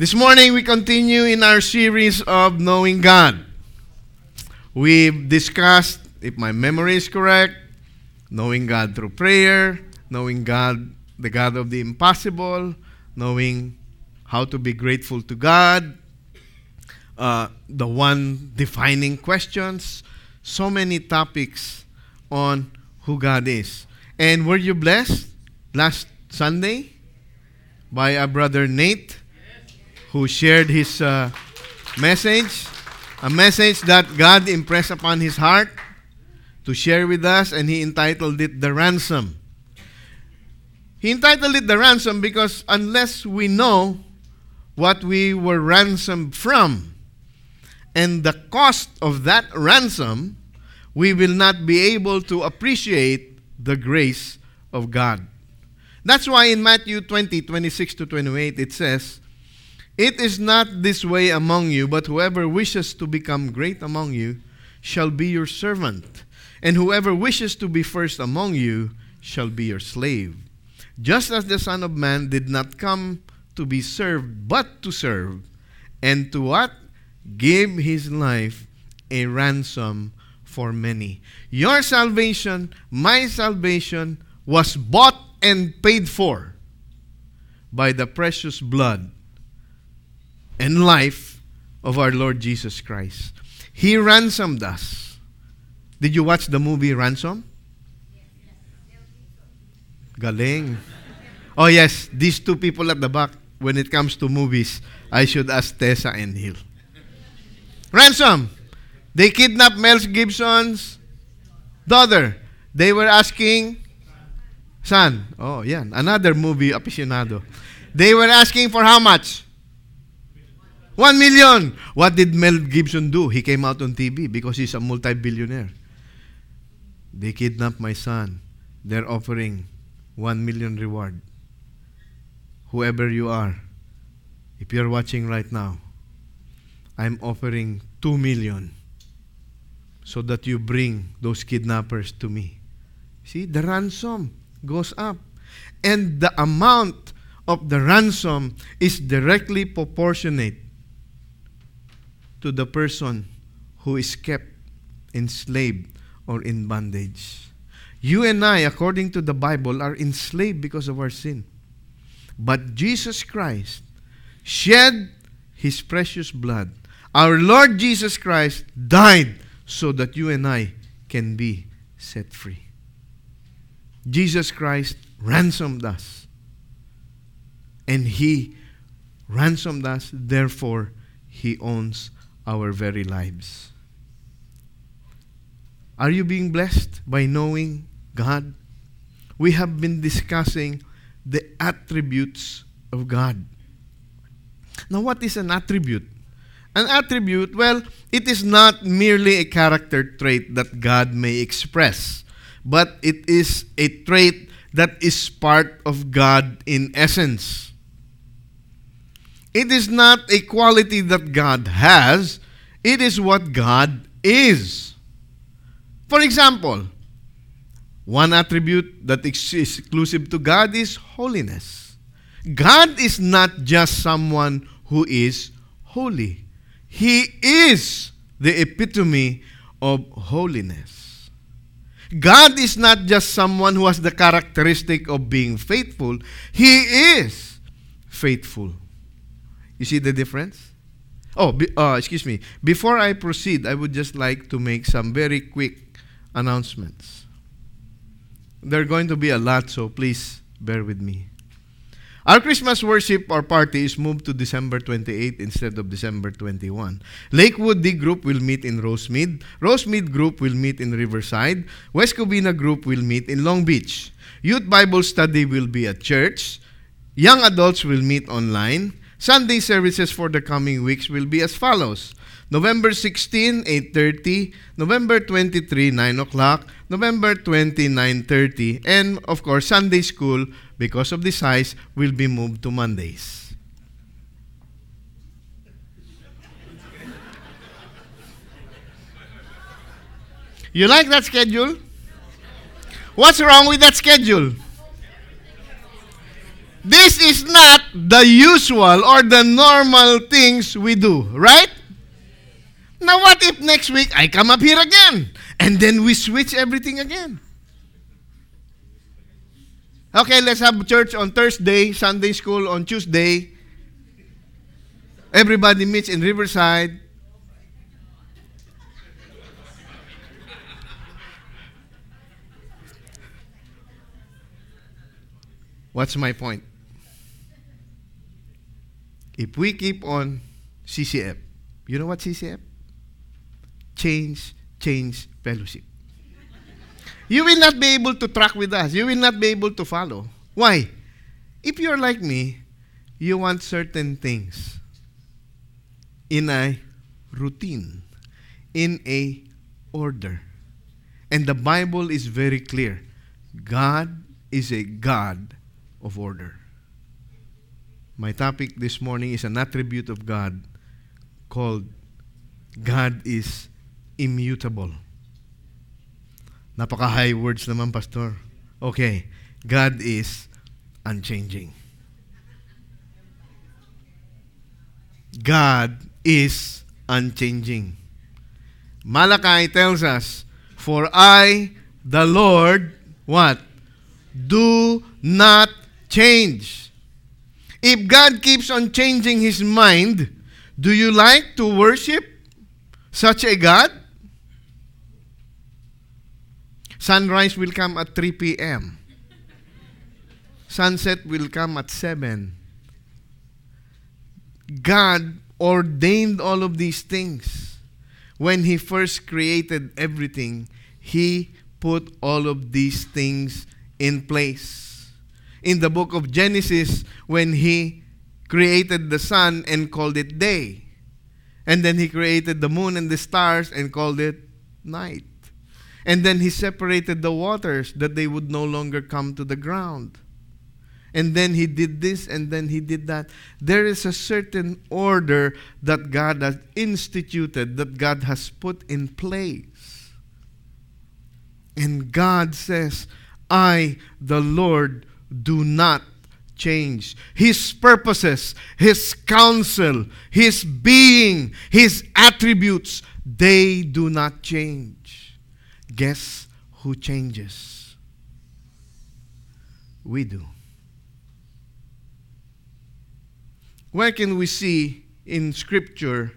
This morning we continue in our series of Knowing God. We've discussed, if my memory is correct, knowing God through prayer, knowing God, the God of the impossible, knowing how to be grateful to God, uh, the one defining questions, so many topics on who God is. And were you blessed last Sunday by our brother Nate? Who shared his uh, message, a message that God impressed upon his heart to share with us, and he entitled it The Ransom. He entitled it The Ransom because unless we know what we were ransomed from and the cost of that ransom, we will not be able to appreciate the grace of God. That's why in Matthew 20, 26 to 28, it says, it is not this way among you, but whoever wishes to become great among you shall be your servant, and whoever wishes to be first among you shall be your slave. Just as the Son of Man did not come to be served, but to serve, and to what? Give his life a ransom for many. Your salvation, my salvation, was bought and paid for by the precious blood and life of our Lord Jesus Christ. He ransomed us. Did you watch the movie Ransom? Galing. Oh yes, these two people at the back, when it comes to movies, I should ask Tessa and Hill. Ransom. They kidnapped Mel Gibson's daughter. They were asking son. Oh, yeah, another movie aficionado. They were asking for how much? One million. What did Mel Gibson do? He came out on TV because he's a multi-billionaire. They kidnapped my son. They're offering one million reward. Whoever you are, if you're watching right now, I'm offering two million so that you bring those kidnappers to me. See, the ransom goes up. And the amount of the ransom is directly proportionate to the person who is kept enslaved or in bondage. You and I, according to the Bible, are enslaved because of our sin. But Jesus Christ shed his precious blood. Our Lord Jesus Christ died so that you and I can be set free. Jesus Christ ransomed us. And he ransomed us, therefore, he owns our very lives. Are you being blessed by knowing God? We have been discussing the attributes of God. Now, what is an attribute? An attribute, well, it is not merely a character trait that God may express, but it is a trait that is part of God in essence. It is not a quality that God has, it is what God is. For example, one attribute that is exclusive to God is holiness. God is not just someone who is holy, He is the epitome of holiness. God is not just someone who has the characteristic of being faithful, He is faithful. You see the difference? Oh, be, uh, excuse me. Before I proceed, I would just like to make some very quick announcements. There are going to be a lot, so please bear with me. Our Christmas worship or party is moved to December 28 instead of December 21. Lakewood D group will meet in Rosemead. Rosemead group will meet in Riverside. West Covina group will meet in Long Beach. Youth Bible study will be at church. Young adults will meet online. Sunday services for the coming weeks will be as follows. November 16, 8.30, November 23, 9 o'clock, November 20, 9.30, and of course, Sunday school, because of the size, will be moved to Mondays. You like that schedule? What's wrong with that schedule? This is not the usual or the normal things we do, right? Now, what if next week I come up here again and then we switch everything again? Okay, let's have church on Thursday, Sunday school on Tuesday. Everybody meets in Riverside. What's my point? If we keep on CCF, you know what CCF? Change, change, fellowship. You will not be able to track with us. You will not be able to follow. Why? If you're like me, you want certain things in a routine, in a order. And the Bible is very clear. God is a God of order. My topic this morning is an attribute of God called God is immutable. Napaka high words naman, Pastor. Okay, God is unchanging. God is unchanging. Malachi tells us, For I, the Lord, what? Do not change. If God keeps on changing His mind, do you like to worship such a God? Sunrise will come at 3 p.m. Sunset will come at 7. God ordained all of these things. When He first created everything, He put all of these things in place. In the book of Genesis, when He created the sun and called it day, and then He created the moon and the stars and called it night. And then He separated the waters that they would no longer come to the ground and then he did this and then he did that. There is a certain order that God has instituted, that God has put in place. And God says, I, the Lord, do not change. His purposes, His counsel, His being, His attributes, they do not change. Guess who changes? We do. where can we see in Scripture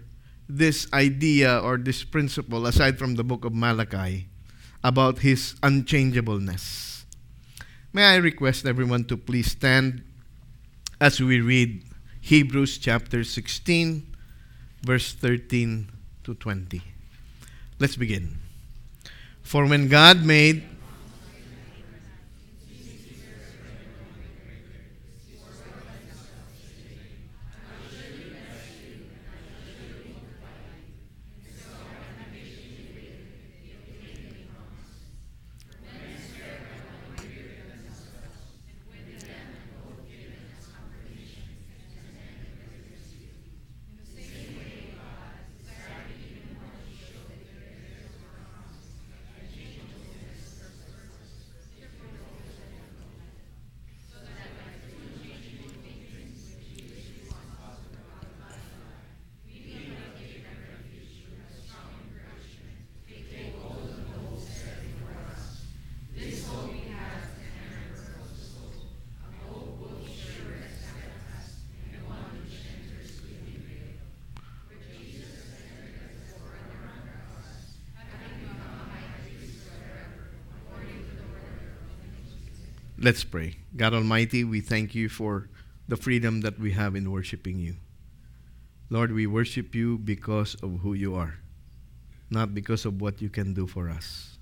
this idea or this principle, aside from the book of Malachi, about his unchangeableness? May I request everyone to please stand as we read Hebrews chapter 16, verse 13 to 20. Let's begin. For when God made Let's pray. God Almighty, we thank you for the freedom that we have in worshiping you. Lord, we worship you because of who you are, not because of what you can do for us.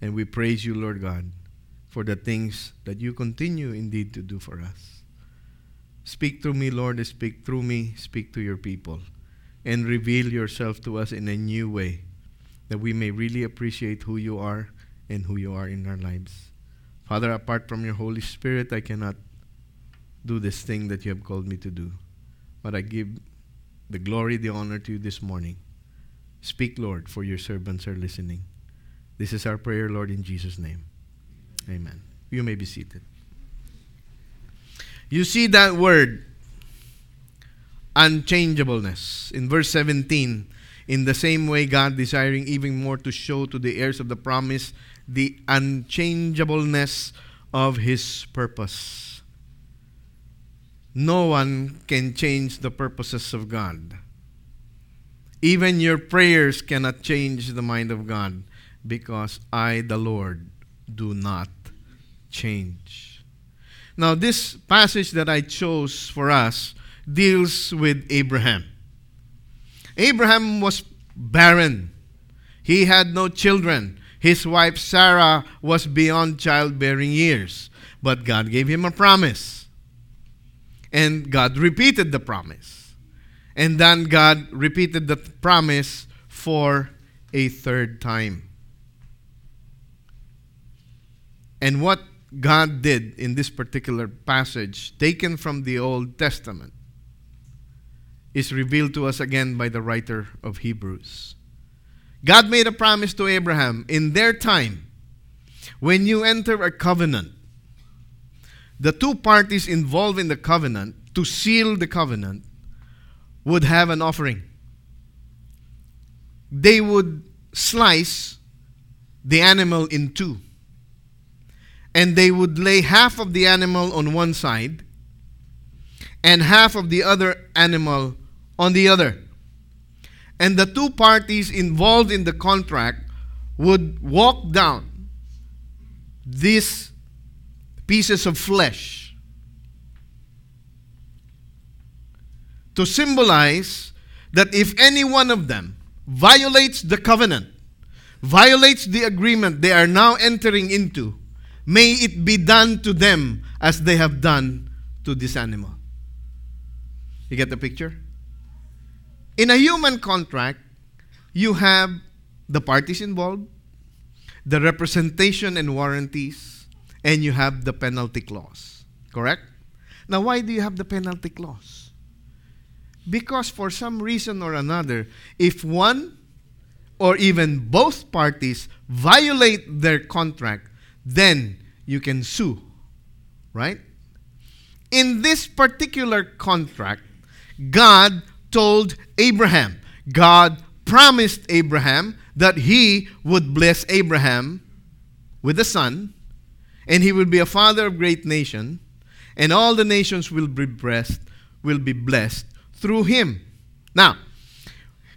And we praise you, Lord God, for the things that you continue indeed to do for us. Speak through me, Lord, speak through me, speak to your people, and reveal yourself to us in a new way that we may really appreciate who you are and who you are in our lives. Father, apart from your Holy Spirit, I cannot do this thing that you have called me to do. But I give the glory, the honor to you this morning. Speak, Lord, for your servants are listening. This is our prayer, Lord, in Jesus' name. Amen. You may be seated. You see that word, unchangeableness. In verse 17, in the same way, God desiring even more to show to the heirs of the promise the unchangeableness of His purpose. No one can change the purposes of God. Even your prayers cannot change the mind of God because I, the Lord, do not change. Now, this passage that I chose for us deals with Abraham. Abraham was barren, he had no children. His wife Sarah was beyond childbearing years, but God gave him a promise. And God repeated the promise. And then God repeated the promise for a third time. And what God did in this particular passage, taken from the Old Testament, is revealed to us again by the writer of Hebrews. God made a promise to Abraham in their time. When you enter a covenant, the two parties involved in the covenant to seal the covenant would have an offering. They would slice the animal in two. And they would lay half of the animal on one side and half of the other animal on the other and the two parties involved in the contract would walk down these pieces of flesh to symbolize that if any one of them violates the covenant, violates the agreement they are now entering into, may it be done to them as they have done to this animal. You get the picture? In a human contract, you have the parties involved, the representation and warranties, and you have the penalty clause. Correct? Now, why do you have the penalty clause? Because for some reason or another, if one or even both parties violate their contract, then you can sue. Right? In this particular contract, God told Abraham. God promised Abraham that he would bless Abraham with a son, and he would be a father of great nation, and all the nations will be blessed, will be blessed through him. Now,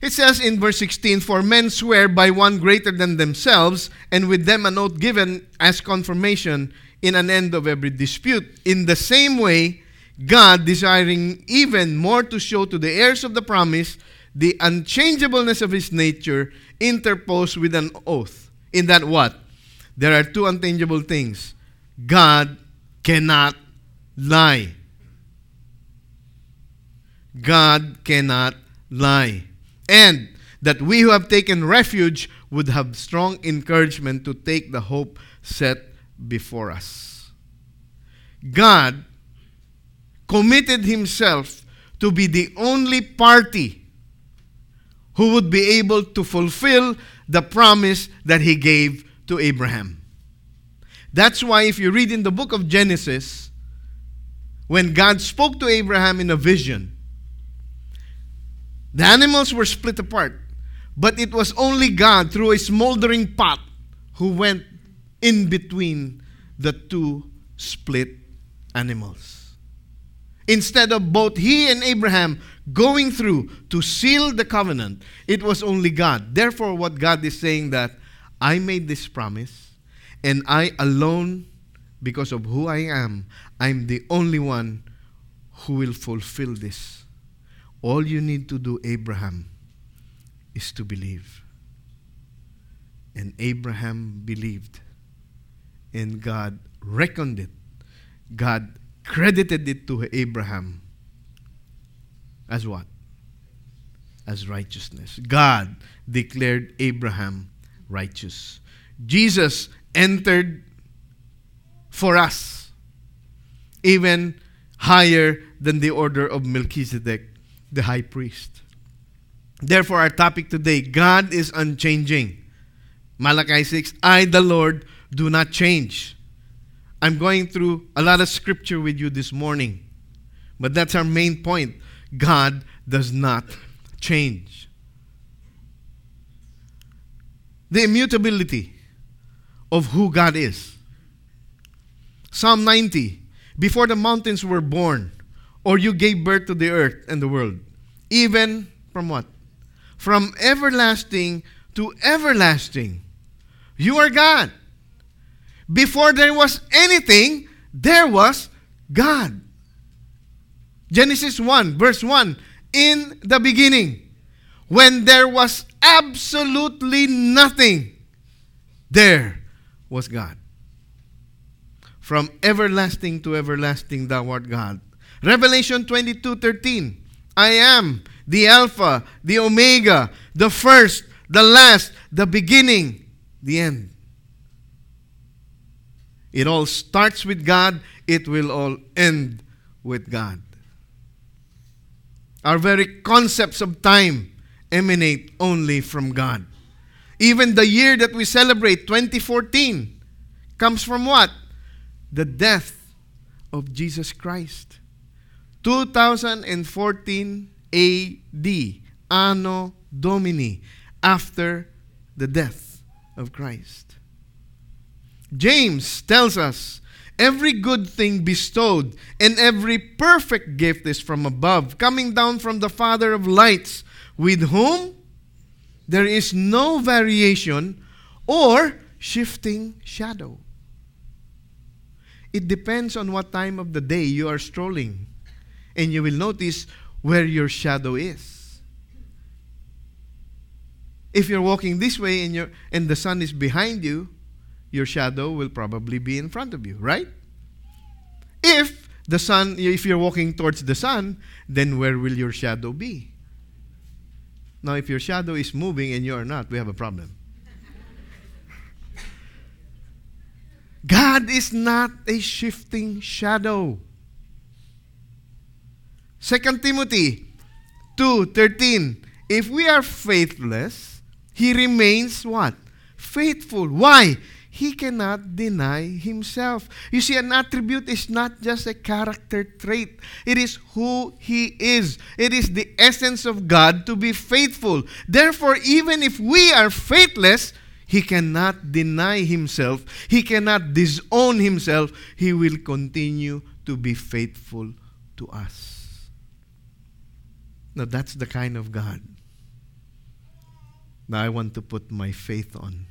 it says in verse 16, For men swear by one greater than themselves, and with them an oath given as confirmation in an end of every dispute. In the same way, God, desiring even more to show to the heirs of the promise the unchangeableness of his nature, interposed with an oath. In that what? There are two unchangeable things. God cannot lie. God cannot lie. And that we who have taken refuge would have strong encouragement to take the hope set before us. God committed himself to be the only party who would be able to fulfill the promise that he gave to Abraham. That's why, if you read in the book of Genesis, when God spoke to Abraham in a vision, the animals were split apart, but it was only God, through a smoldering pot, who went in between the two split animals. Instead of both he and Abraham going through to seal the covenant, it was only God. Therefore, what God is saying that I made this promise, and I alone, because of who I am, I'm the only one who will fulfill this. All you need to do, Abraham, is to believe. And Abraham believed, and God reckoned it. God credited it to Abraham as what? As righteousness. God declared Abraham righteous. Jesus entered for us even higher than the order of Melchizedek, the high priest. Therefore, our topic today God is unchanging. Malachi 6 I, the Lord, do not change. I'm going through a lot of scripture with you this morning. But that's our main point. God does not change. The immutability of who God is. Psalm 90 Before the mountains were born, or you gave birth to the earth and the world, even from what? From everlasting to everlasting. You are God. Before there was anything, there was God. Genesis 1, verse 1 In the beginning, when there was absolutely nothing, there was God. From everlasting to everlasting, thou art God. Revelation 22 13. I am the Alpha, the Omega, the first, the last, the beginning, the end. It all starts with God, it will all end with God. Our very concepts of time emanate only from God. Even the year that we celebrate, 2014, comes from what? The death of Jesus Christ. 2014 AD, Anno Domini, after the death of Christ. James tells us every good thing bestowed and every perfect gift is from above, coming down from the Father of lights, with whom there is no variation or shifting shadow. It depends on what time of the day you are strolling, and you will notice where your shadow is. If you're walking this way and, you and the sun is behind you, your shadow will probably be in front of you, right? If the sun, if you're walking towards the sun, then where will your shadow be? Now, if your shadow is moving and you are not, we have a problem. God is not a shifting shadow. 2 Timothy 2:13 If we are faithless, he remains what? Faithful. Why? He cannot deny himself. You see, an attribute is not just a character trait, it is who he is. It is the essence of God to be faithful. Therefore, even if we are faithless, he cannot deny himself. He cannot disown himself. He will continue to be faithful to us. Now, that's the kind of God that I want to put my faith on.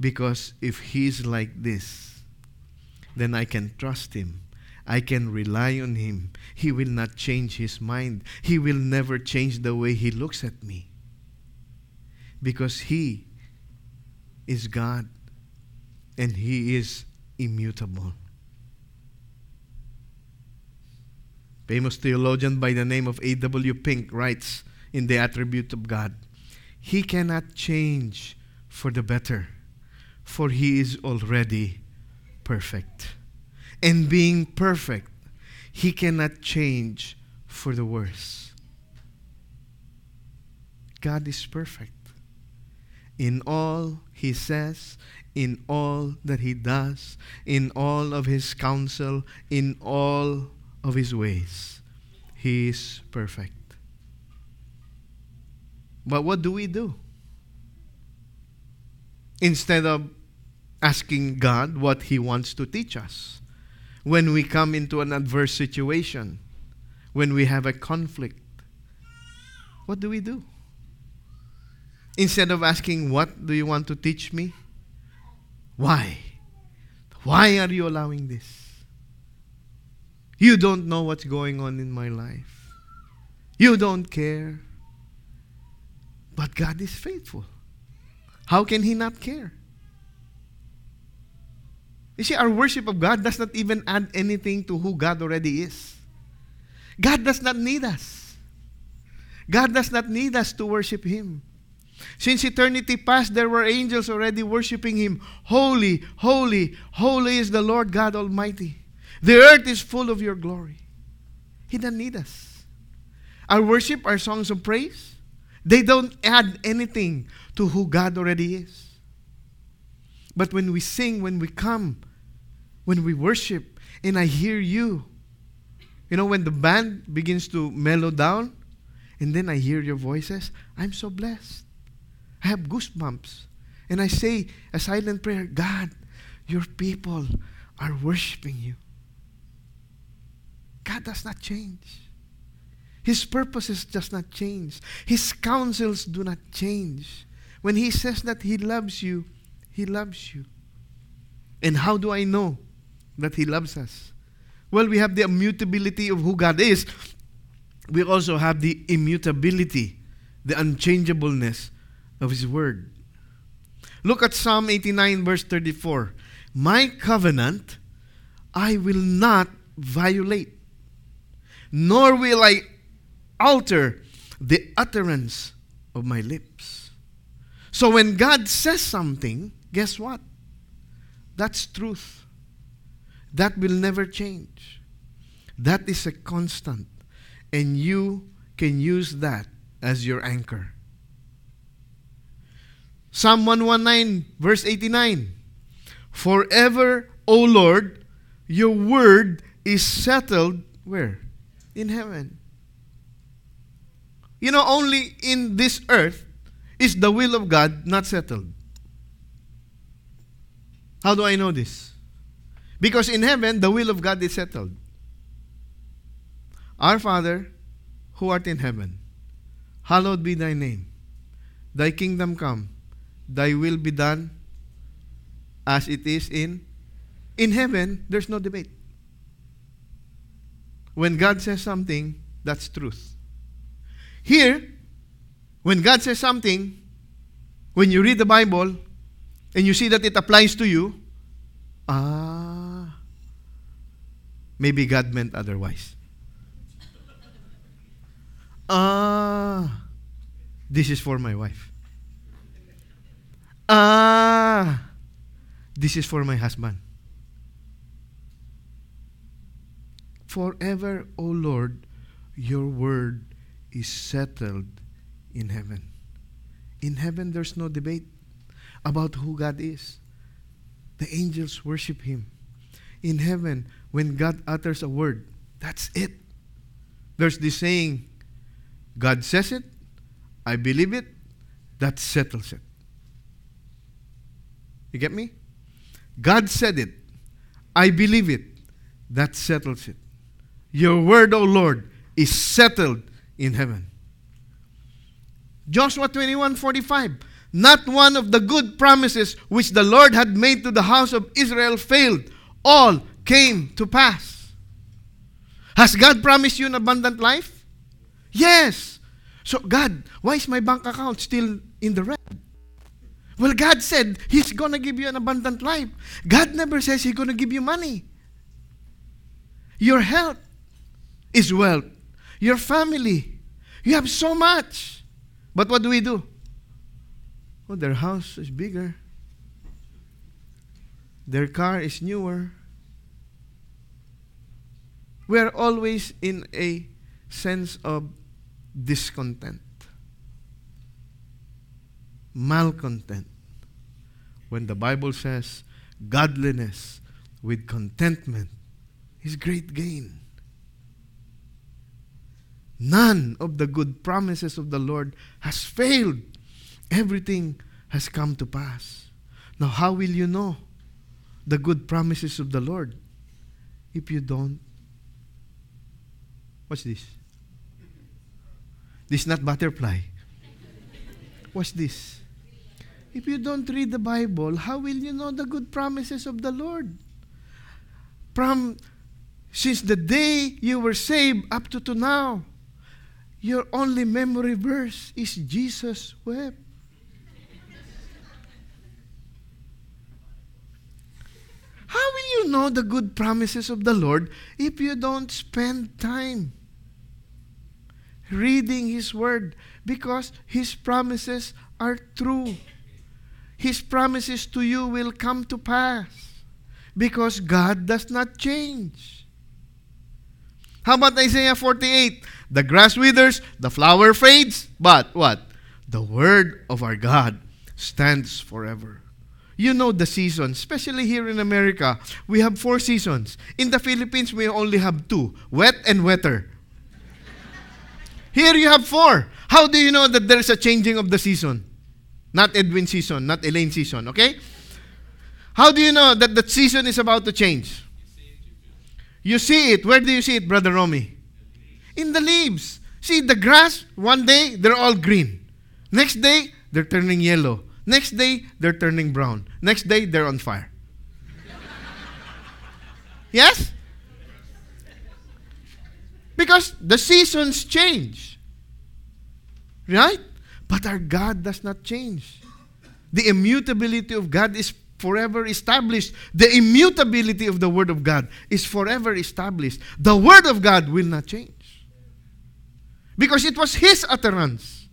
Because if He's like this, then I can trust Him. I can rely on Him. He will not change His mind. He will never change the way He looks at me. Because He is God and He is immutable. Famous theologian by the name of A.W. Pink writes in The Attribute of God He cannot change for the better for he is already perfect. And being perfect, he cannot change for the worse. God is perfect in all he says, in all that he does, in all of his counsel, in all of his ways. He is perfect. But what do we do? Instead of asking God what He wants to teach us. When we come into an adverse situation, when we have a conflict, what do we do? Instead of asking, What do you want to teach me? Why? Why are you allowing this? You don't know what's going on in my life. You don't care. But God is faithful. How can He not care? You see, our worship of God does not even add anything to who God already is. God does not need us. God does not need us to worship Him. Since eternity past, there were angels already worshiping Him. Holy, holy, holy is the Lord God Almighty. The earth is full of your glory. He doesn't need us. Our worship, our songs of praise, they don't add anything to who God already is. But when we sing, when we come, when we worship, and I hear you, You know, when the band begins to mellow down, and then I hear your voices, I'm so blessed. I have goosebumps. And I say a silent prayer God, your people are worshiping you. God does not change. His purposes does not change. His counsels do not change. When he says that he loves you, he loves you. And how do I know that he loves us? Well, we have the immutability of who God is. We also have the immutability, the unchangeableness of his word. Look at Psalm 89, verse 34. My covenant I will not violate, nor will I alter the utterance of my lips. So when God says something, guess what? That's truth. That will never change. That is a constant. And you can use that as your anchor. Psalm 119, verse 89. Forever, O Lord, your word is settled where? In heaven. You know, only in this earth is the will of God not settled. How do I know this? Because in heaven, the will of God is settled. Our Father, who art in heaven, hallowed be thy name. Thy kingdom come, thy will be done as it is in in heaven there's no debate when god says something that's truth here when god says something when you read the bible and you see that it applies to you ah maybe god meant otherwise ah this is for my wife Ah, this is for my husband. Forever, O Lord, your word is settled in heaven. In heaven, there's no debate about who God is. The angels worship him. In heaven, when God utters a word, that's it. There's this saying, God says it, I believe it, that settles it. You get me? God said it. I believe it. That settles it. Your word, O Lord, is settled in heaven. Joshua 21 45. Not one of the good promises which the Lord had made to the house of Israel failed. All came to pass. Has God promised you an abundant life? Yes. So, God, why is my bank account still in the red? Well, God said He's going to give you an abundant life. God never says He's going to give you money. Your health is wealth. Your family. You have so much. But what do we do? Oh, their house is bigger. Their car is newer. We are always in a sense of discontent malcontent. When the Bible says godliness with contentment is great gain. None of the good promises of the Lord has failed. Everything has come to pass. Now, how will you know the good promises of the Lord if you don't? What's this? This is not butterfly. What's this? If you don't read the Bible, how will you know the good promises of the Lord? From since the day you were saved up to, to now, your only memory verse is Jesus wept. How will you know the good promises of the Lord if you don't spend time reading His Word? Because His promises are true. His promises to you will come to pass because God does not change. How about Isaiah 48? The grass withers, the flower fades, but what? The word of our God stands forever. you know the seasons, especially here in America. We have four seasons. In the Philippines, we only have two wet and wetter. Here you have four. How do you know that there's a changing of the season? Not Edwin season, not Elaine season, okay? How do you know that the season is about to change? You see it. Where do you see it, Brother Romy? In the leaves. See, the grass, one day, they're all green. Next day, they're turning yellow. Next day, they're turning brown. Next day, they're on fire. yes? Because the seasons change. Right? But our God does not change. The immutability of God is forever established. The immutability of the Word of God is forever established. The Word of God will not change. Because it was His utterance,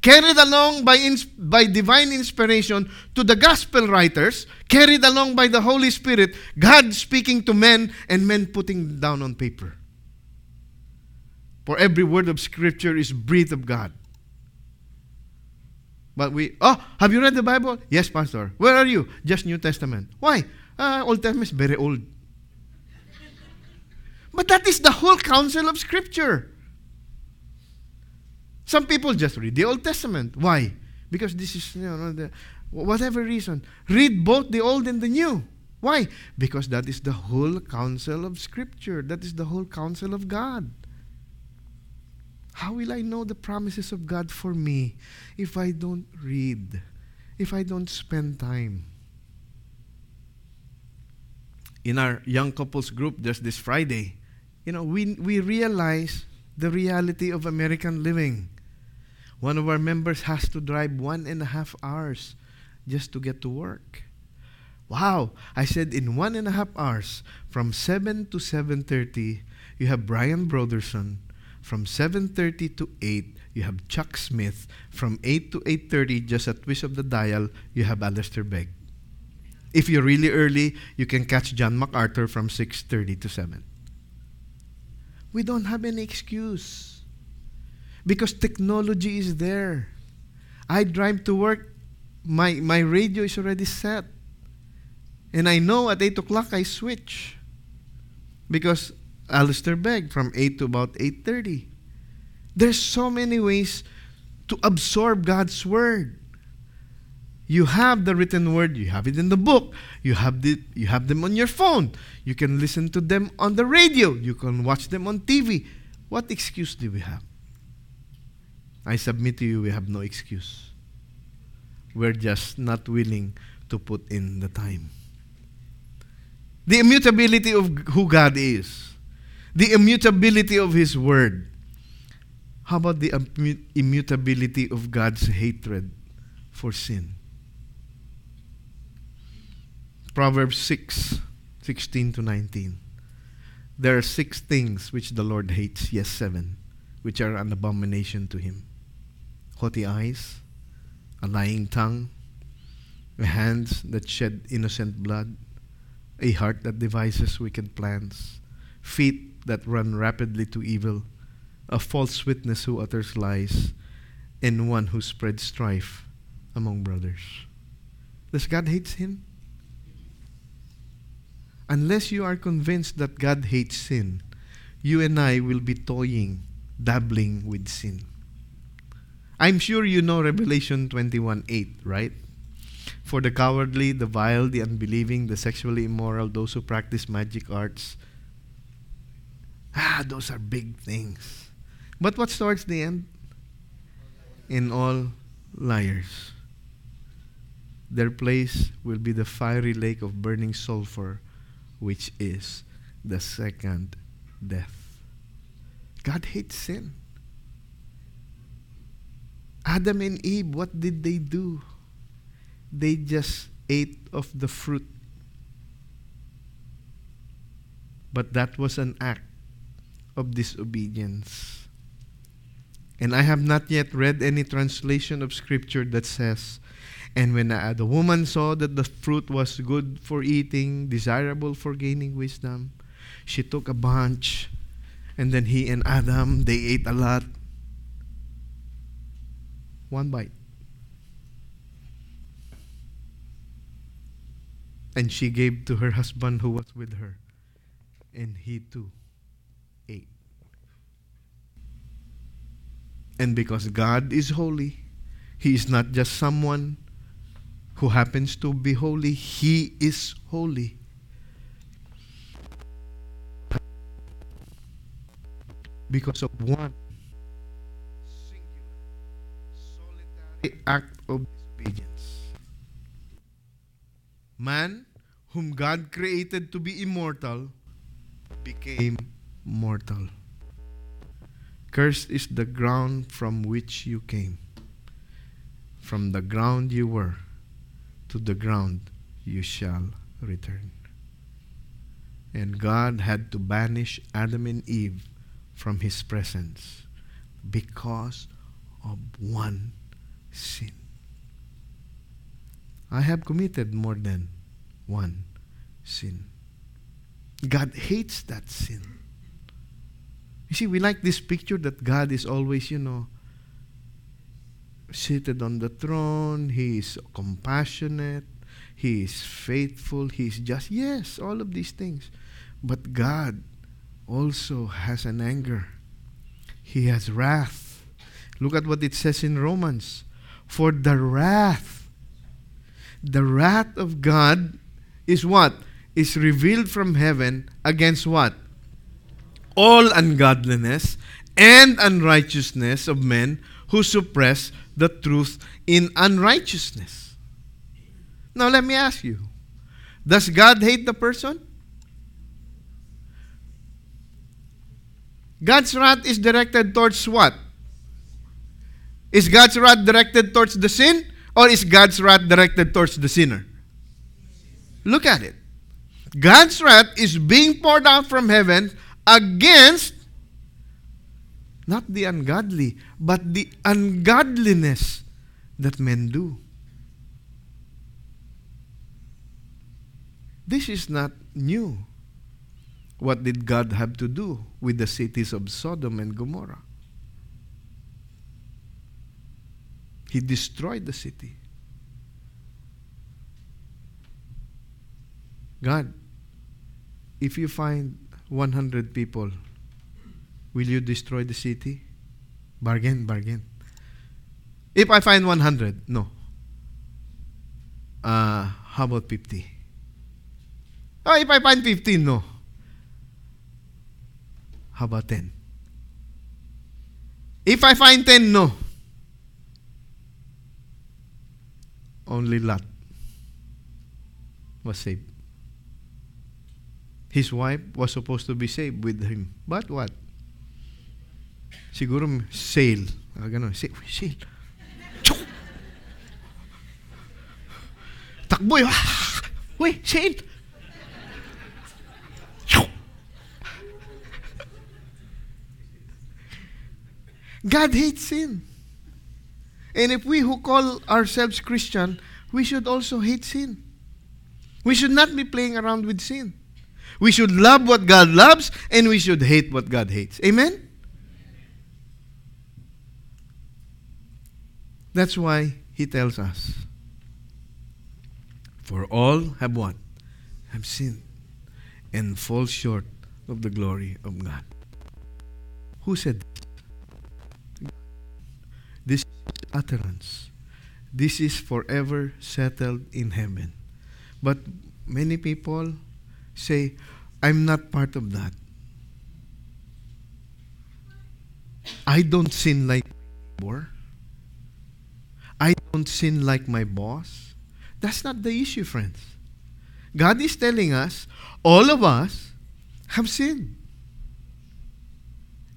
carried along by, ins- by divine inspiration to the gospel writers, carried along by the Holy Spirit, God speaking to men and men putting down on paper. For every word of Scripture is breathed of God. But we, oh, have you read the Bible? Yes, Pastor. Where are you? Just New Testament. Why? Uh, Old Testament is very old. but that is the whole counsel of Scripture. Some people just read the Old Testament. Why? Because this is, you know, the, whatever reason. Read both the Old and the New. Why? Because that is the whole counsel of Scripture. That is the whole counsel of God. How will I know the promises of God for me if I don't read, if I don't spend time? In our young couples group just this Friday, you know, we, we realize the reality of American living. One of our members has to drive one and a half hours just to get to work. Wow! I said in one and a half hours, from 7 to 7.30, you have Brian Broderson, from 7.30 to 8, you have Chuck Smith. From 8 to 8.30, just a twist of the dial, you have Alistair Begg. If you're really early, you can catch John MacArthur from 6.30 to 7. We don't have any excuse. Because technology is there. I drive to work, my, my radio is already set. And I know at 8 o'clock I switch. Because Alistair Begg from 8 to about 8.30. There's so many ways to absorb God's Word. You have the written word, you have it in the book, you have, the, you have them on your phone, you can listen to them on the radio, you can watch them on TV. What excuse do we have? I submit to you, we have no excuse. We're just not willing to put in the time. The immutability of who God is the immutability of His Word. How about the immutability of God's hatred for sin? Proverbs 6 16 to 19. There are six things which the Lord hates, yes, seven, which are an abomination to Him haughty eyes, a lying tongue, hands that shed innocent blood, a heart that devises wicked plans, feet that run rapidly to evil, a false witness who utters lies, and one who spreads strife among brothers. Does God hate sin? Unless you are convinced that God hates sin, you and I will be toying, dabbling with sin. I'm sure you know Revelation 21 8, right? For the cowardly, the vile, the unbelieving, the sexually immoral, those who practice magic arts, Ah, those are big things. But what's towards the end? In all liars. Their place will be the fiery lake of burning sulfur, which is the second death. God hates sin. Adam and Eve, what did they do? They just ate of the fruit. But that was an act of disobedience. And I have not yet read any translation of scripture that says, And when the woman saw that the fruit was good for eating, desirable for gaining wisdom, she took a bunch, and then he and Adam, they ate a lot. One bite. And she gave to her husband who was with her. And he too And because God is holy, He is not just someone who happens to be holy, He is holy. Because of one singular, solitary act of disobedience. Man, whom God created to be immortal, became mortal. Cursed is the ground from which you came. From the ground you were, to the ground you shall return. And God had to banish Adam and Eve from his presence because of one sin. I have committed more than one sin. God hates that sin. You see, we like this picture that God is always, you know, seated on the throne. He is compassionate. He is faithful. He is just. Yes, all of these things. But God also has an anger. He has wrath. Look at what it says in Romans. For the wrath, the wrath of God is what? Is revealed from heaven against what? All ungodliness and unrighteousness of men who suppress the truth in unrighteousness. Now, let me ask you Does God hate the person? God's wrath is directed towards what? Is God's wrath directed towards the sin or is God's wrath directed towards the sinner? Look at it. God's wrath is being poured out from heaven against not the ungodly, but the ungodliness that men do. This is not new. What did God have to do with the cities of Sodom and Gomorrah? He destroyed the city. God, if you find 100 people, will you destroy the city? Bargain, bargain. If I find 100, no. Uh, how about 50? Oh, if I find 15, no. How about 10? If I find 10, no. Only Lot was saved. His wife was supposed to be saved with him. But what? Siguro sail. Ah, ganun. Sail. sail. Takbo yun. Uy, sail! God hates sin. And if we who call ourselves Christian, we should also hate sin. We should not be playing around with sin. We should love what God loves and we should hate what God hates. Amen? That's why he tells us For all have what? Have sinned and fall short of the glory of God. Who said this? This utterance. This is forever settled in heaven. But many people say, I'm not part of that. I don't sin like before. I don't sin like my boss. That's not the issue, friends. God is telling us, all of us have sinned.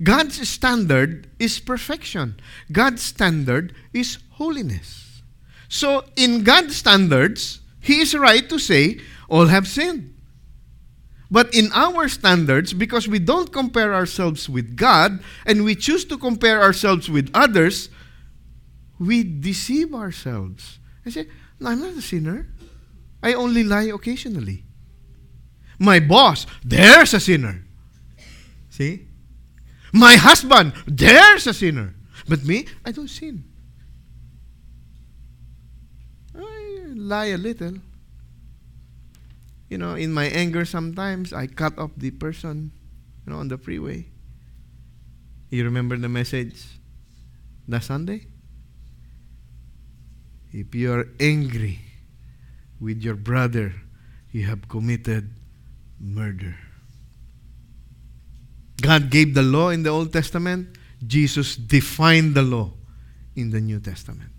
God's standard is perfection. God's standard is holiness. So, in God's standards, He is right to say, all have sinned. But in our standards, because we don't compare ourselves with God and we choose to compare ourselves with others, we deceive ourselves. I say, no, I'm not a sinner. I only lie occasionally. My boss, there's a sinner. See? My husband, there's a sinner. But me, I don't sin. I lie a little. You know, in my anger sometimes, I cut off the person, you know, on the freeway. You remember the message last Sunday? If you are angry with your brother, you have committed murder. God gave the law in the Old Testament. Jesus defined the law in the New Testament.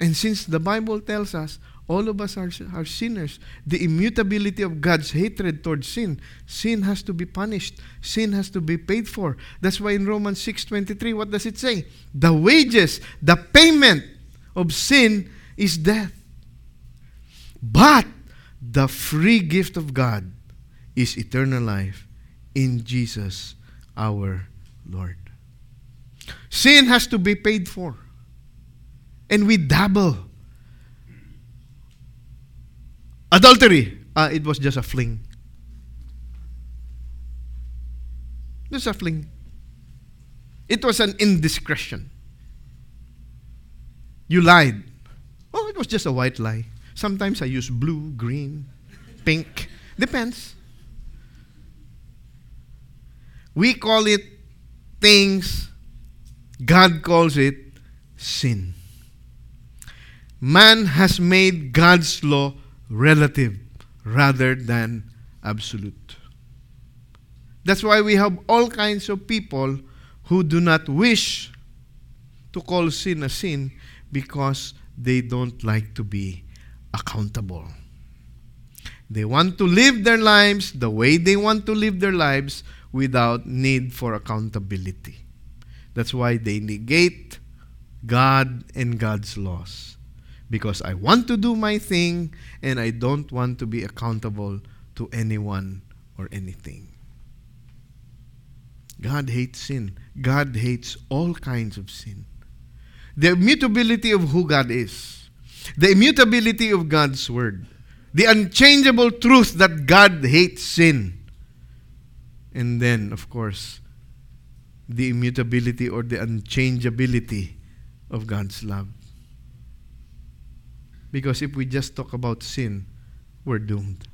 And since the Bible tells us all of us are, are sinners, the immutability of God's hatred towards sin, sin has to be punished. Sin has to be paid for. That's why in Romans 6:23, what does it say? The wages, the payment of sin is death. But the free gift of God is eternal life in Jesus our Lord. Sin has to be paid for. And we dabble. Adultery, uh, it was just a fling. Just a fling. It was an indiscretion. You lied. Oh, it was just a white lie. Sometimes I use blue, green, pink. Depends. We call it things, God calls it sin. Man has made God's law relative rather than absolute. That's why we have all kinds of people who do not wish to call sin a sin because they don't like to be accountable. They want to live their lives the way they want to live their lives without need for accountability. That's why they negate God and God's laws. Because I want to do my thing and I don't want to be accountable to anyone or anything. God hates sin. God hates all kinds of sin. The immutability of who God is, the immutability of God's word, the unchangeable truth that God hates sin. And then, of course, the immutability or the unchangeability of God's love. Because if we just talk about sin, we're doomed.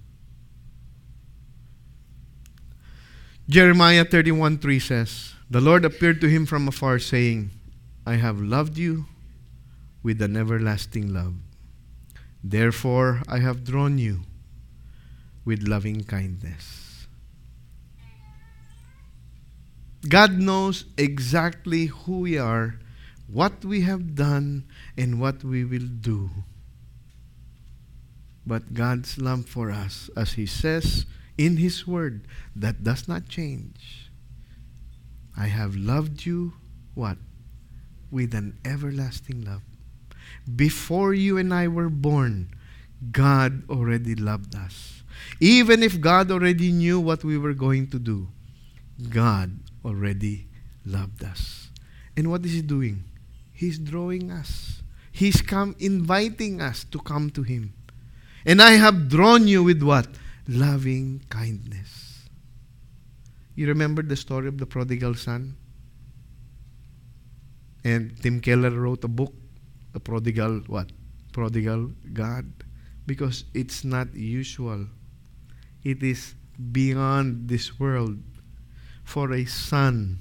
Jeremiah 31 3 says, The Lord appeared to him from afar, saying, I have loved you with an everlasting love. Therefore, I have drawn you with loving kindness. God knows exactly who we are, what we have done, and what we will do. But God's love for us, as He says in His Word, that does not change. I have loved you, what? With an everlasting love. Before you and I were born, God already loved us. Even if God already knew what we were going to do, God already loved us. And what is He doing? He's drawing us. He's come inviting us to come to Him. And I have drawn you with what? Loving kindness. You remember the story of the prodigal son? And Tim Keller wrote a book, The Prodigal what? Prodigal God. Because it's not usual. It is beyond this world for a son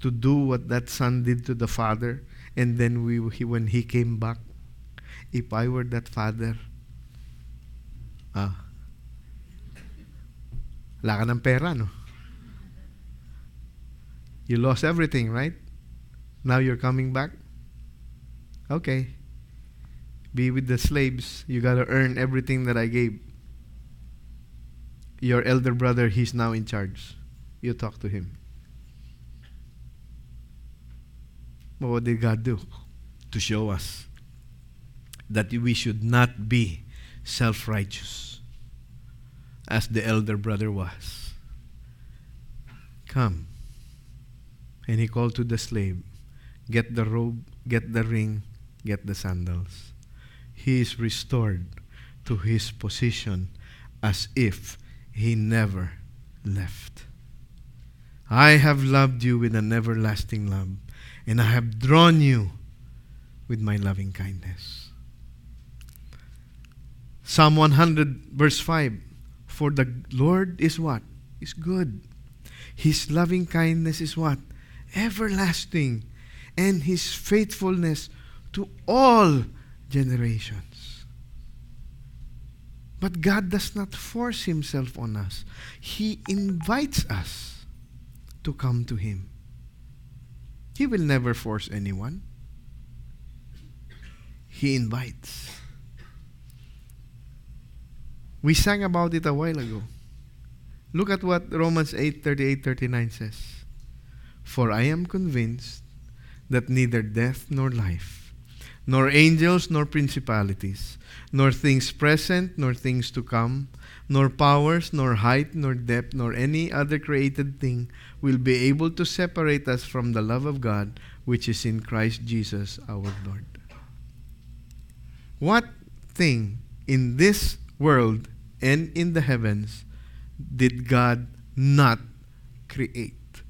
to do what that son did to the father and then we he, when he came back if i were that father ah. Wala ka ng pera no? You lost everything right? Now you're coming back? Okay. Be with the slaves. You got to earn everything that i gave. Your elder brother he's now in charge. You talk to him. But what did God do? To show us that we should not be self righteous as the elder brother was. Come. And he called to the slave, Get the robe, get the ring, get the sandals. He is restored to his position as if he never left. I have loved you with an everlasting love, and I have drawn you with my loving kindness. Psalm 100, verse 5 For the Lord is what? Is good. His loving kindness is what? Everlasting. And His faithfulness to all generations. But God does not force Himself on us, He invites us to come to Him. He will never force anyone. He invites. We sang about it a while ago. Look at what Romans 8 38 39 says. For I am convinced that neither death nor life, nor angels nor principalities, nor things present nor things to come, nor powers, nor height, nor depth, nor any other created thing will be able to separate us from the love of God which is in Christ Jesus our Lord. What thing in this world and in the heavens did God not create?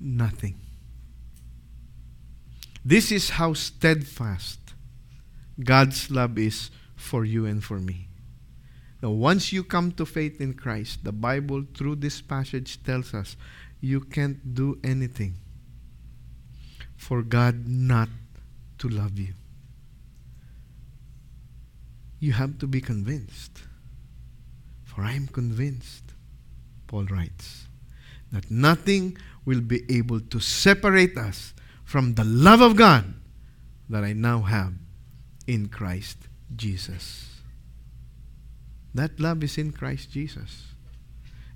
Nothing. This is how steadfast God's love is for you and for me. Now, once you come to faith in Christ, the Bible, through this passage, tells us you can't do anything for God not to love you. You have to be convinced. For I am convinced, Paul writes, that nothing will be able to separate us from the love of God that I now have in Christ Jesus. That love is in Christ Jesus.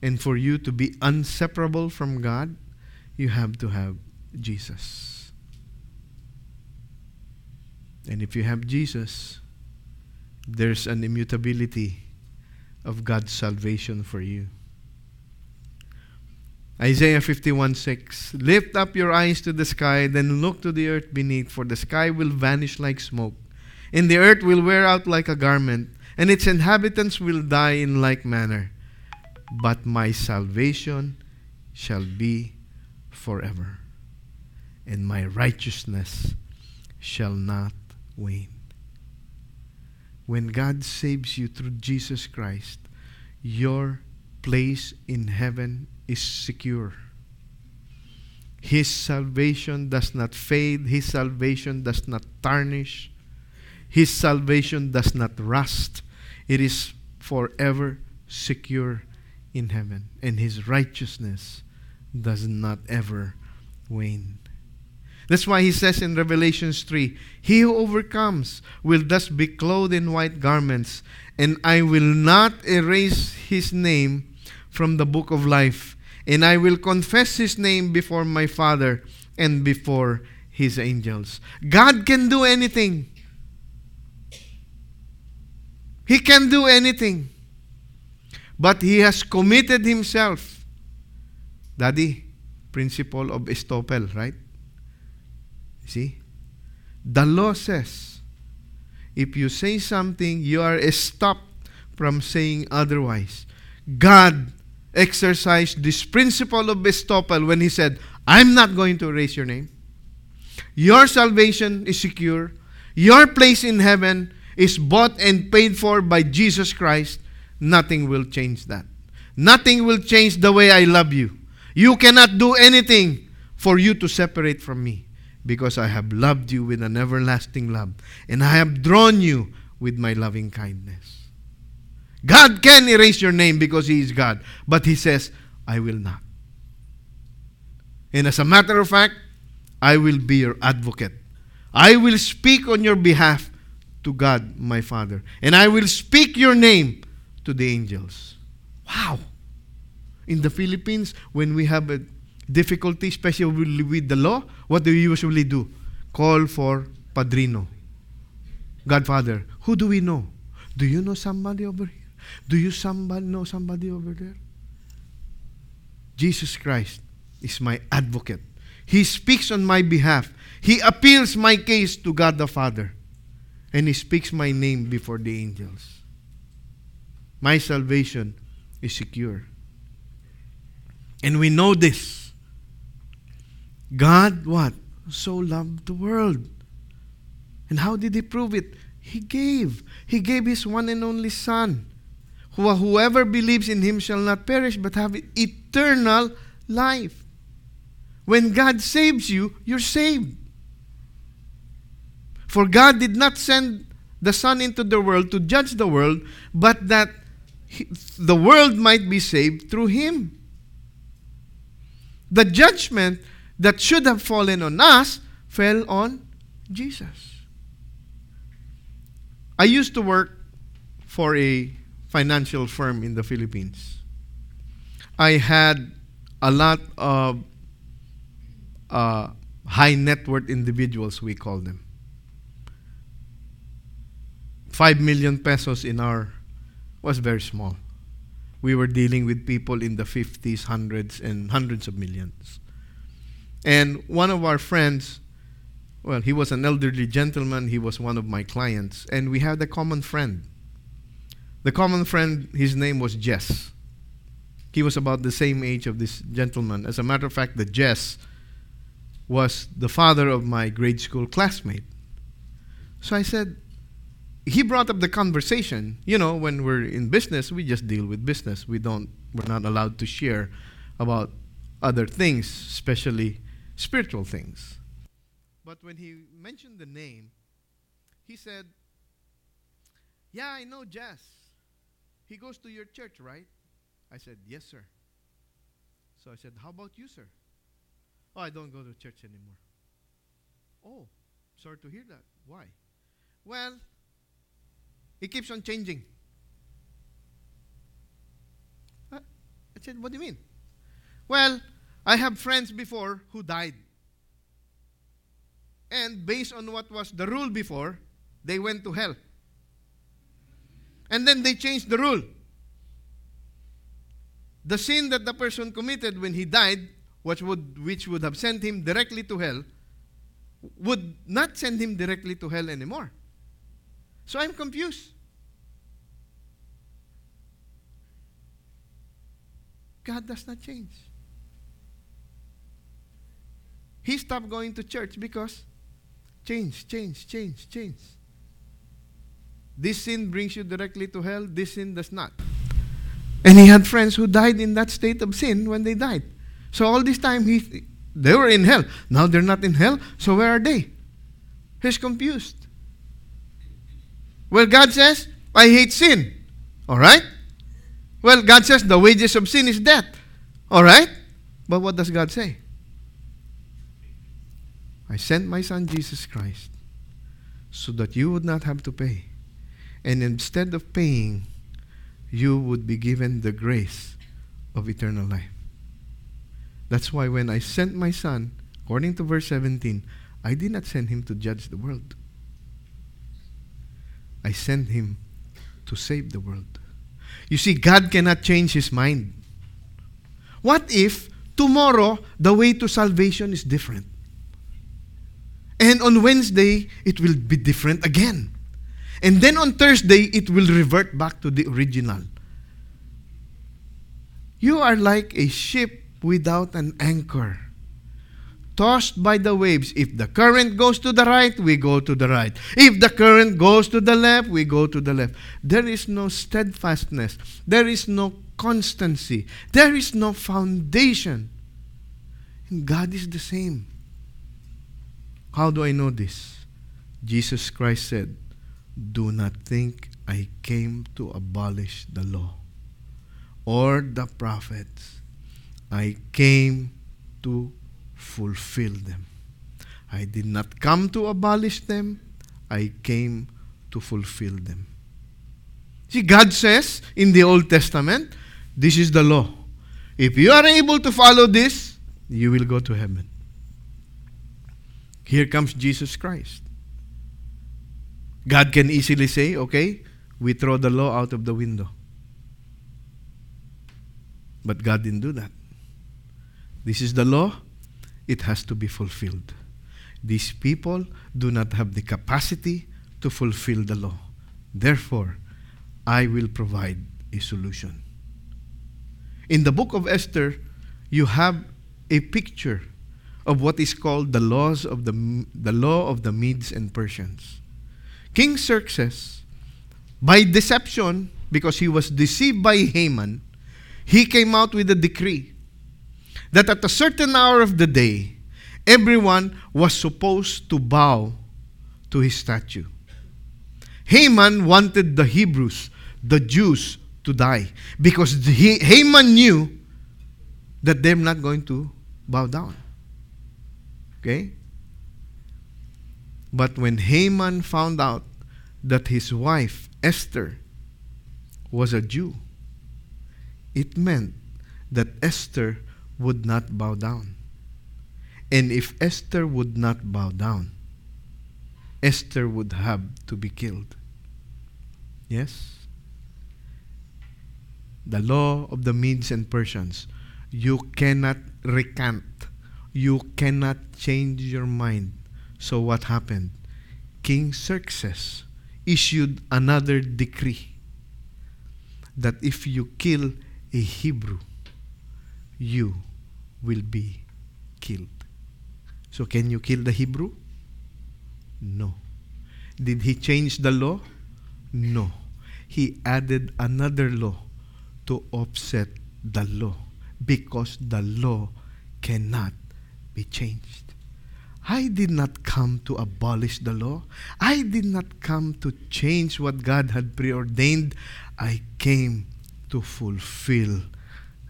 And for you to be inseparable from God, you have to have Jesus. And if you have Jesus, there's an immutability of God's salvation for you. Isaiah 51 6 Lift up your eyes to the sky, then look to the earth beneath, for the sky will vanish like smoke, and the earth will wear out like a garment and its inhabitants will die in like manner. But my salvation shall be forever, and my righteousness shall not wane. When God saves you through Jesus Christ, your place in heaven is secure. His salvation does not fade, His salvation does not tarnish, His salvation does not rust. It is forever secure in heaven, and his righteousness does not ever wane. That's why he says in Revelations 3 He who overcomes will thus be clothed in white garments, and I will not erase his name from the book of life, and I will confess his name before my Father and before his angels. God can do anything. He can do anything. But he has committed himself. Daddy, principle of estoppel, right? See? The law says, if you say something, you are stopped from saying otherwise. God exercised this principle of estoppel when he said, I'm not going to erase your name. Your salvation is secure. Your place in heaven is bought and paid for by Jesus Christ, nothing will change that. Nothing will change the way I love you. You cannot do anything for you to separate from me because I have loved you with an everlasting love and I have drawn you with my loving kindness. God can erase your name because He is God, but He says, I will not. And as a matter of fact, I will be your advocate. I will speak on your behalf to God my Father. And I will speak your name to the angels. Wow. In the Philippines, when we have a difficulty, especially with the law, what do we usually do? Call for padrino. Godfather. Who do we know? Do you know somebody over here? Do you somebody know somebody over there? Jesus Christ is my advocate. He speaks on my behalf. He appeals my case to God the Father and he speaks my name before the angels. My salvation is secure. And we know this. God what? So loved the world. And how did he prove it? He gave. He gave His one and only Son. Who, whoever believes in Him shall not perish but have eternal life. When God saves you, you're saved. For God did not send the Son into the world to judge the world, but that he, the world might be saved through Him. The judgment that should have fallen on us fell on Jesus. I used to work for a financial firm in the Philippines. I had a lot of uh, high net worth individuals, we call them. Five million pesos in our was very small. We were dealing with people in the 50s, hundreds, and hundreds of millions. And one of our friends well, he was an elderly gentleman. He was one of my clients. And we had a common friend. The common friend, his name was Jess. He was about the same age of this gentleman. As a matter of fact, the Jess was the father of my grade school classmate. So I said, he brought up the conversation. You know, when we're in business, we just deal with business. We don't, we're not allowed to share about other things, especially spiritual things. But when he mentioned the name, he said, Yeah, I know Jess. He goes to your church, right? I said, Yes, sir. So I said, How about you, sir? Oh, I don't go to church anymore. Oh, sorry to hear that. Why? Well, he keeps on changing. Uh, I said, What do you mean? Well, I have friends before who died. And based on what was the rule before, they went to hell. And then they changed the rule. The sin that the person committed when he died, which would, which would have sent him directly to hell, would not send him directly to hell anymore. So I'm confused. God does not change. He stopped going to church because Change, change, change, change. This sin brings you directly to hell, this sin does not. And he had friends who died in that state of sin when they died. So all this time he they were in hell. Now they're not in hell, so where are they? He's confused. Well, God says, I hate sin. All right? Well, God says the wages of sin is death. All right? But what does God say? I sent my son Jesus Christ so that you would not have to pay. And instead of paying, you would be given the grace of eternal life. That's why when I sent my son, according to verse 17, I did not send him to judge the world. I sent him to save the world. You see, God cannot change his mind. What if tomorrow the way to salvation is different? And on Wednesday, it will be different again. And then on Thursday, it will revert back to the original. You are like a ship without an anchor, tossed by the waves. If the current goes to the right, we go to the right. If the current goes to the left, we go to the left. There is no steadfastness, there is no constancy, there is no foundation. And God is the same. How do I know this? Jesus Christ said, Do not think I came to abolish the law or the prophets. I came to fulfill them. I did not come to abolish them, I came to fulfill them. See, God says in the Old Testament, this is the law. If you are able to follow this, you will go to heaven. Here comes Jesus Christ. God can easily say, okay, we throw the law out of the window. But God didn't do that. This is the law, it has to be fulfilled. These people do not have the capacity to fulfill the law. Therefore, I will provide a solution. In the book of Esther, you have a picture of what is called the laws of the, the law of the Medes and Persians. King Xerxes, by deception, because he was deceived by Haman, he came out with a decree that at a certain hour of the day, everyone was supposed to bow to his statue. Haman wanted the Hebrews, the Jews, to die because he, Haman knew that they're not going to bow down. Okay? But when Haman found out that his wife, Esther, was a Jew, it meant that Esther would not bow down. And if Esther would not bow down, Esther would have to be killed. Yes? The law of the Medes and Persians. You cannot recant. You cannot change your mind. So what happened? King Xerxes issued another decree that if you kill a Hebrew, you will be killed. So, can you kill the Hebrew? No. Did he change the law? No. He added another law to offset the law because the law cannot be changed. I did not come to abolish the law. I did not come to change what God had preordained. I came to fulfill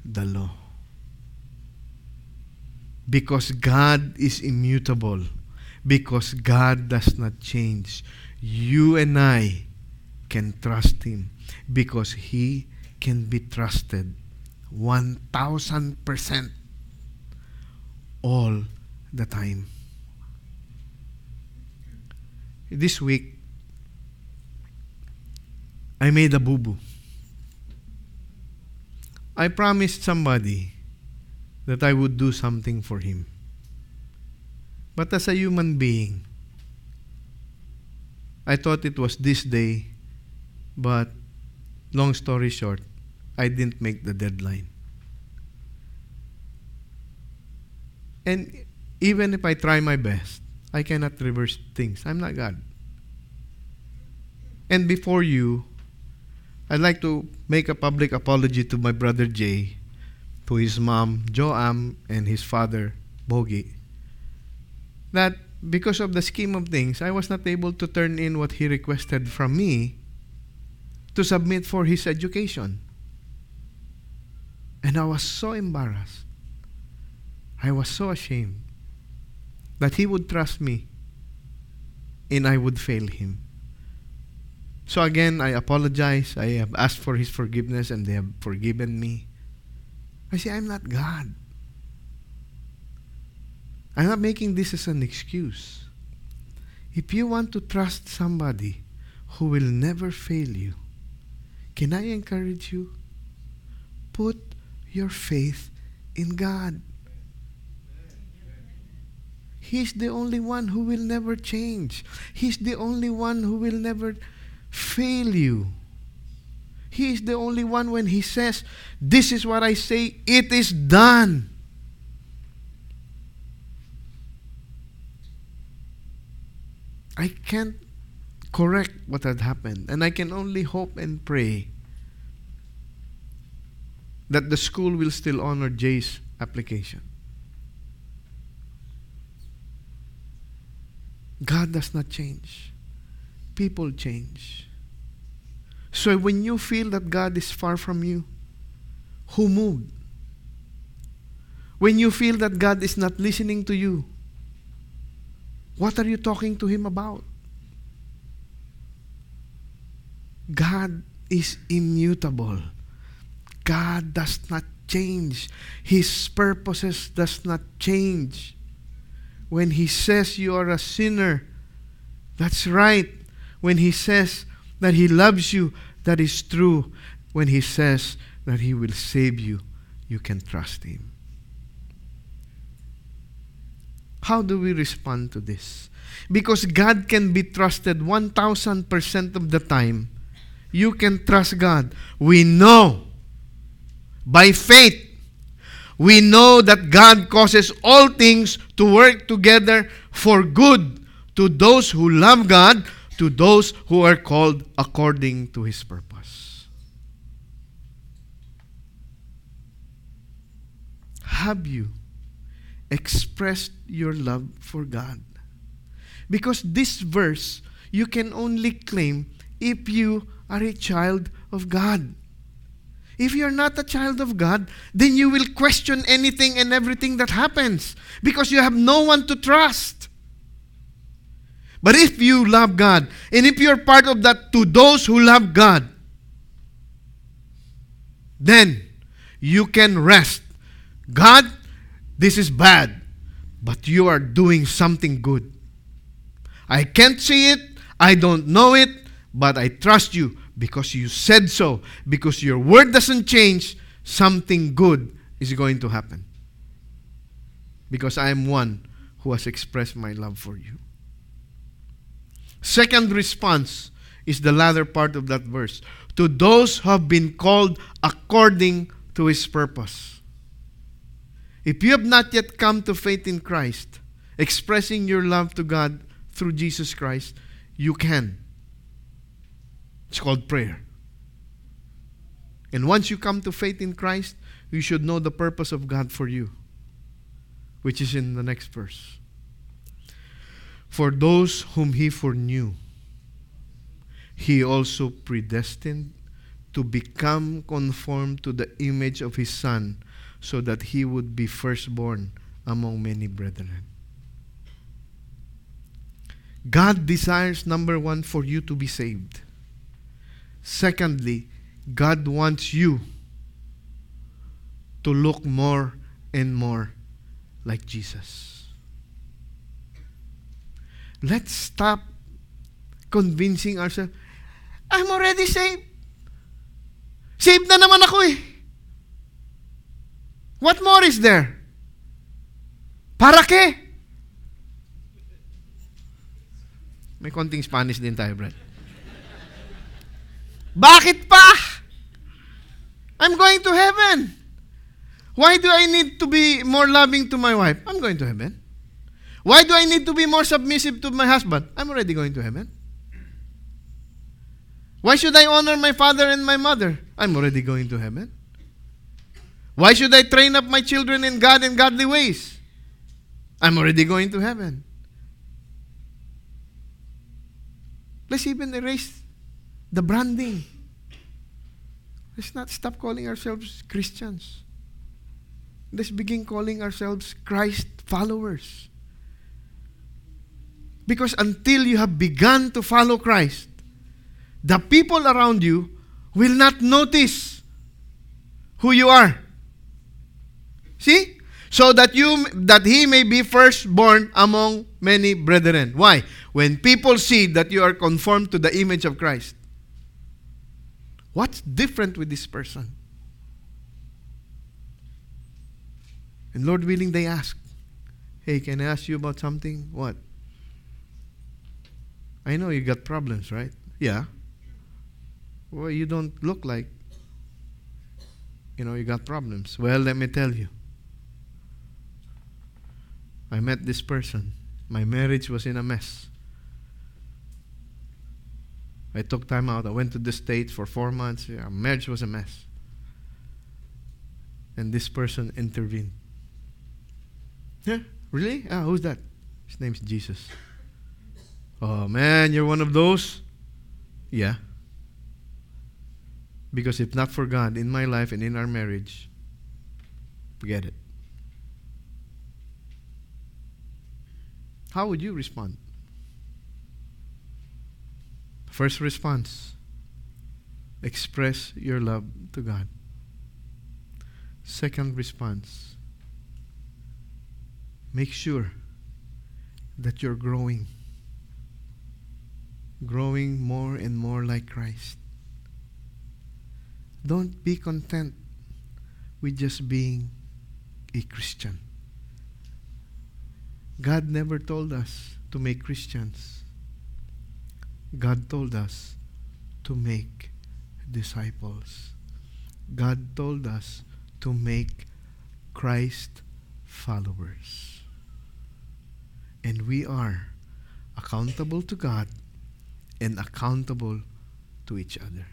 the law. Because God is immutable. Because God does not change. You and I can trust Him because He can be trusted 1000% all the time. This week, I made a boo boo. I promised somebody that I would do something for him. But as a human being, I thought it was this day, but long story short, I didn't make the deadline. And even if I try my best, I cannot reverse things. I'm not God. And before you, I'd like to make a public apology to my brother Jay, to his mom, Joam, and his father, Bogi, that because of the scheme of things, I was not able to turn in what he requested from me to submit for his education. And I was so embarrassed. I was so ashamed that he would trust me and I would fail him. So again, I apologize. I have asked for his forgiveness and they have forgiven me. I say, I'm not God. I'm not making this as an excuse. If you want to trust somebody who will never fail you, can I encourage you? Put your faith in God. He's the only one who will never change. He's the only one who will never fail you. He is the only one when He says, This is what I say, it is done. I can't correct what had happened, and I can only hope and pray that the school will still honor Jay's application. God does not change. People change. So when you feel that God is far from you, who moved? When you feel that God is not listening to you, what are you talking to Him about? God is immutable. God does not change. His purposes does not change. When He says you are a sinner, that's right. When He says that He loves you, that is true. When He says that He will save you, you can trust Him. How do we respond to this? Because God can be trusted 1000% of the time. You can trust God. We know by faith we know that God causes all things to work together for good to those who love God, to those who are called according to his purpose. Have you expressed your love for God? Because this verse you can only claim if you are a child of God. If you're not a child of God, then you will question anything and everything that happens because you have no one to trust. But if you love God, and if you're part of that to those who love God, then you can rest. God, this is bad, but you are doing something good. I can't see it, I don't know it, but I trust you because you said so, because your word doesn't change, something good is going to happen. Because I am one who has expressed my love for you. Second response is the latter part of that verse. To those who have been called according to his purpose. If you have not yet come to faith in Christ, expressing your love to God through Jesus Christ, you can. It's called prayer. And once you come to faith in Christ, you should know the purpose of God for you, which is in the next verse. For those whom he foreknew, he also predestined to become conformed to the image of his Son, so that he would be firstborn among many brethren. God desires, number one, for you to be saved. Secondly, God wants you to look more and more like Jesus. Let's stop convincing ourselves, I'm already saved. Saved na naman ako eh. What more is there? Para ke? May konting Spanish din tayo, Brad. Bakit pa? I'm going to heaven. Why do I need to be more loving to my wife? I'm going to heaven. Why do I need to be more submissive to my husband? I'm already going to heaven. Why should I honor my father and my mother? I'm already going to heaven. Why should I train up my children in God and godly ways? I'm already going to heaven. Let's even erase the branding. Let's not stop calling ourselves Christians. Let's begin calling ourselves Christ followers. Because until you have begun to follow Christ, the people around you will not notice who you are. See? So that you that he may be firstborn among many brethren. Why? When people see that you are conformed to the image of Christ. What's different with this person? And Lord willing, they ask, Hey, can I ask you about something? What? I know you got problems, right? Yeah. Well, you don't look like, you know, you got problems. Well, let me tell you. I met this person. My marriage was in a mess. I took time out. I went to the States for four months. Yeah, marriage was a mess. And this person intervened. Yeah, really? Ah, who's that? His name's Jesus. Oh man, you're one of those? Yeah. Because if not for God in my life and in our marriage, forget it. How would you respond? First response express your love to God. Second response make sure that you're growing growing more and more like Christ. Don't be content with just being a Christian. God never told us to make Christians. God told us to make disciples. God told us to make Christ followers. And we are accountable to God and accountable to each other.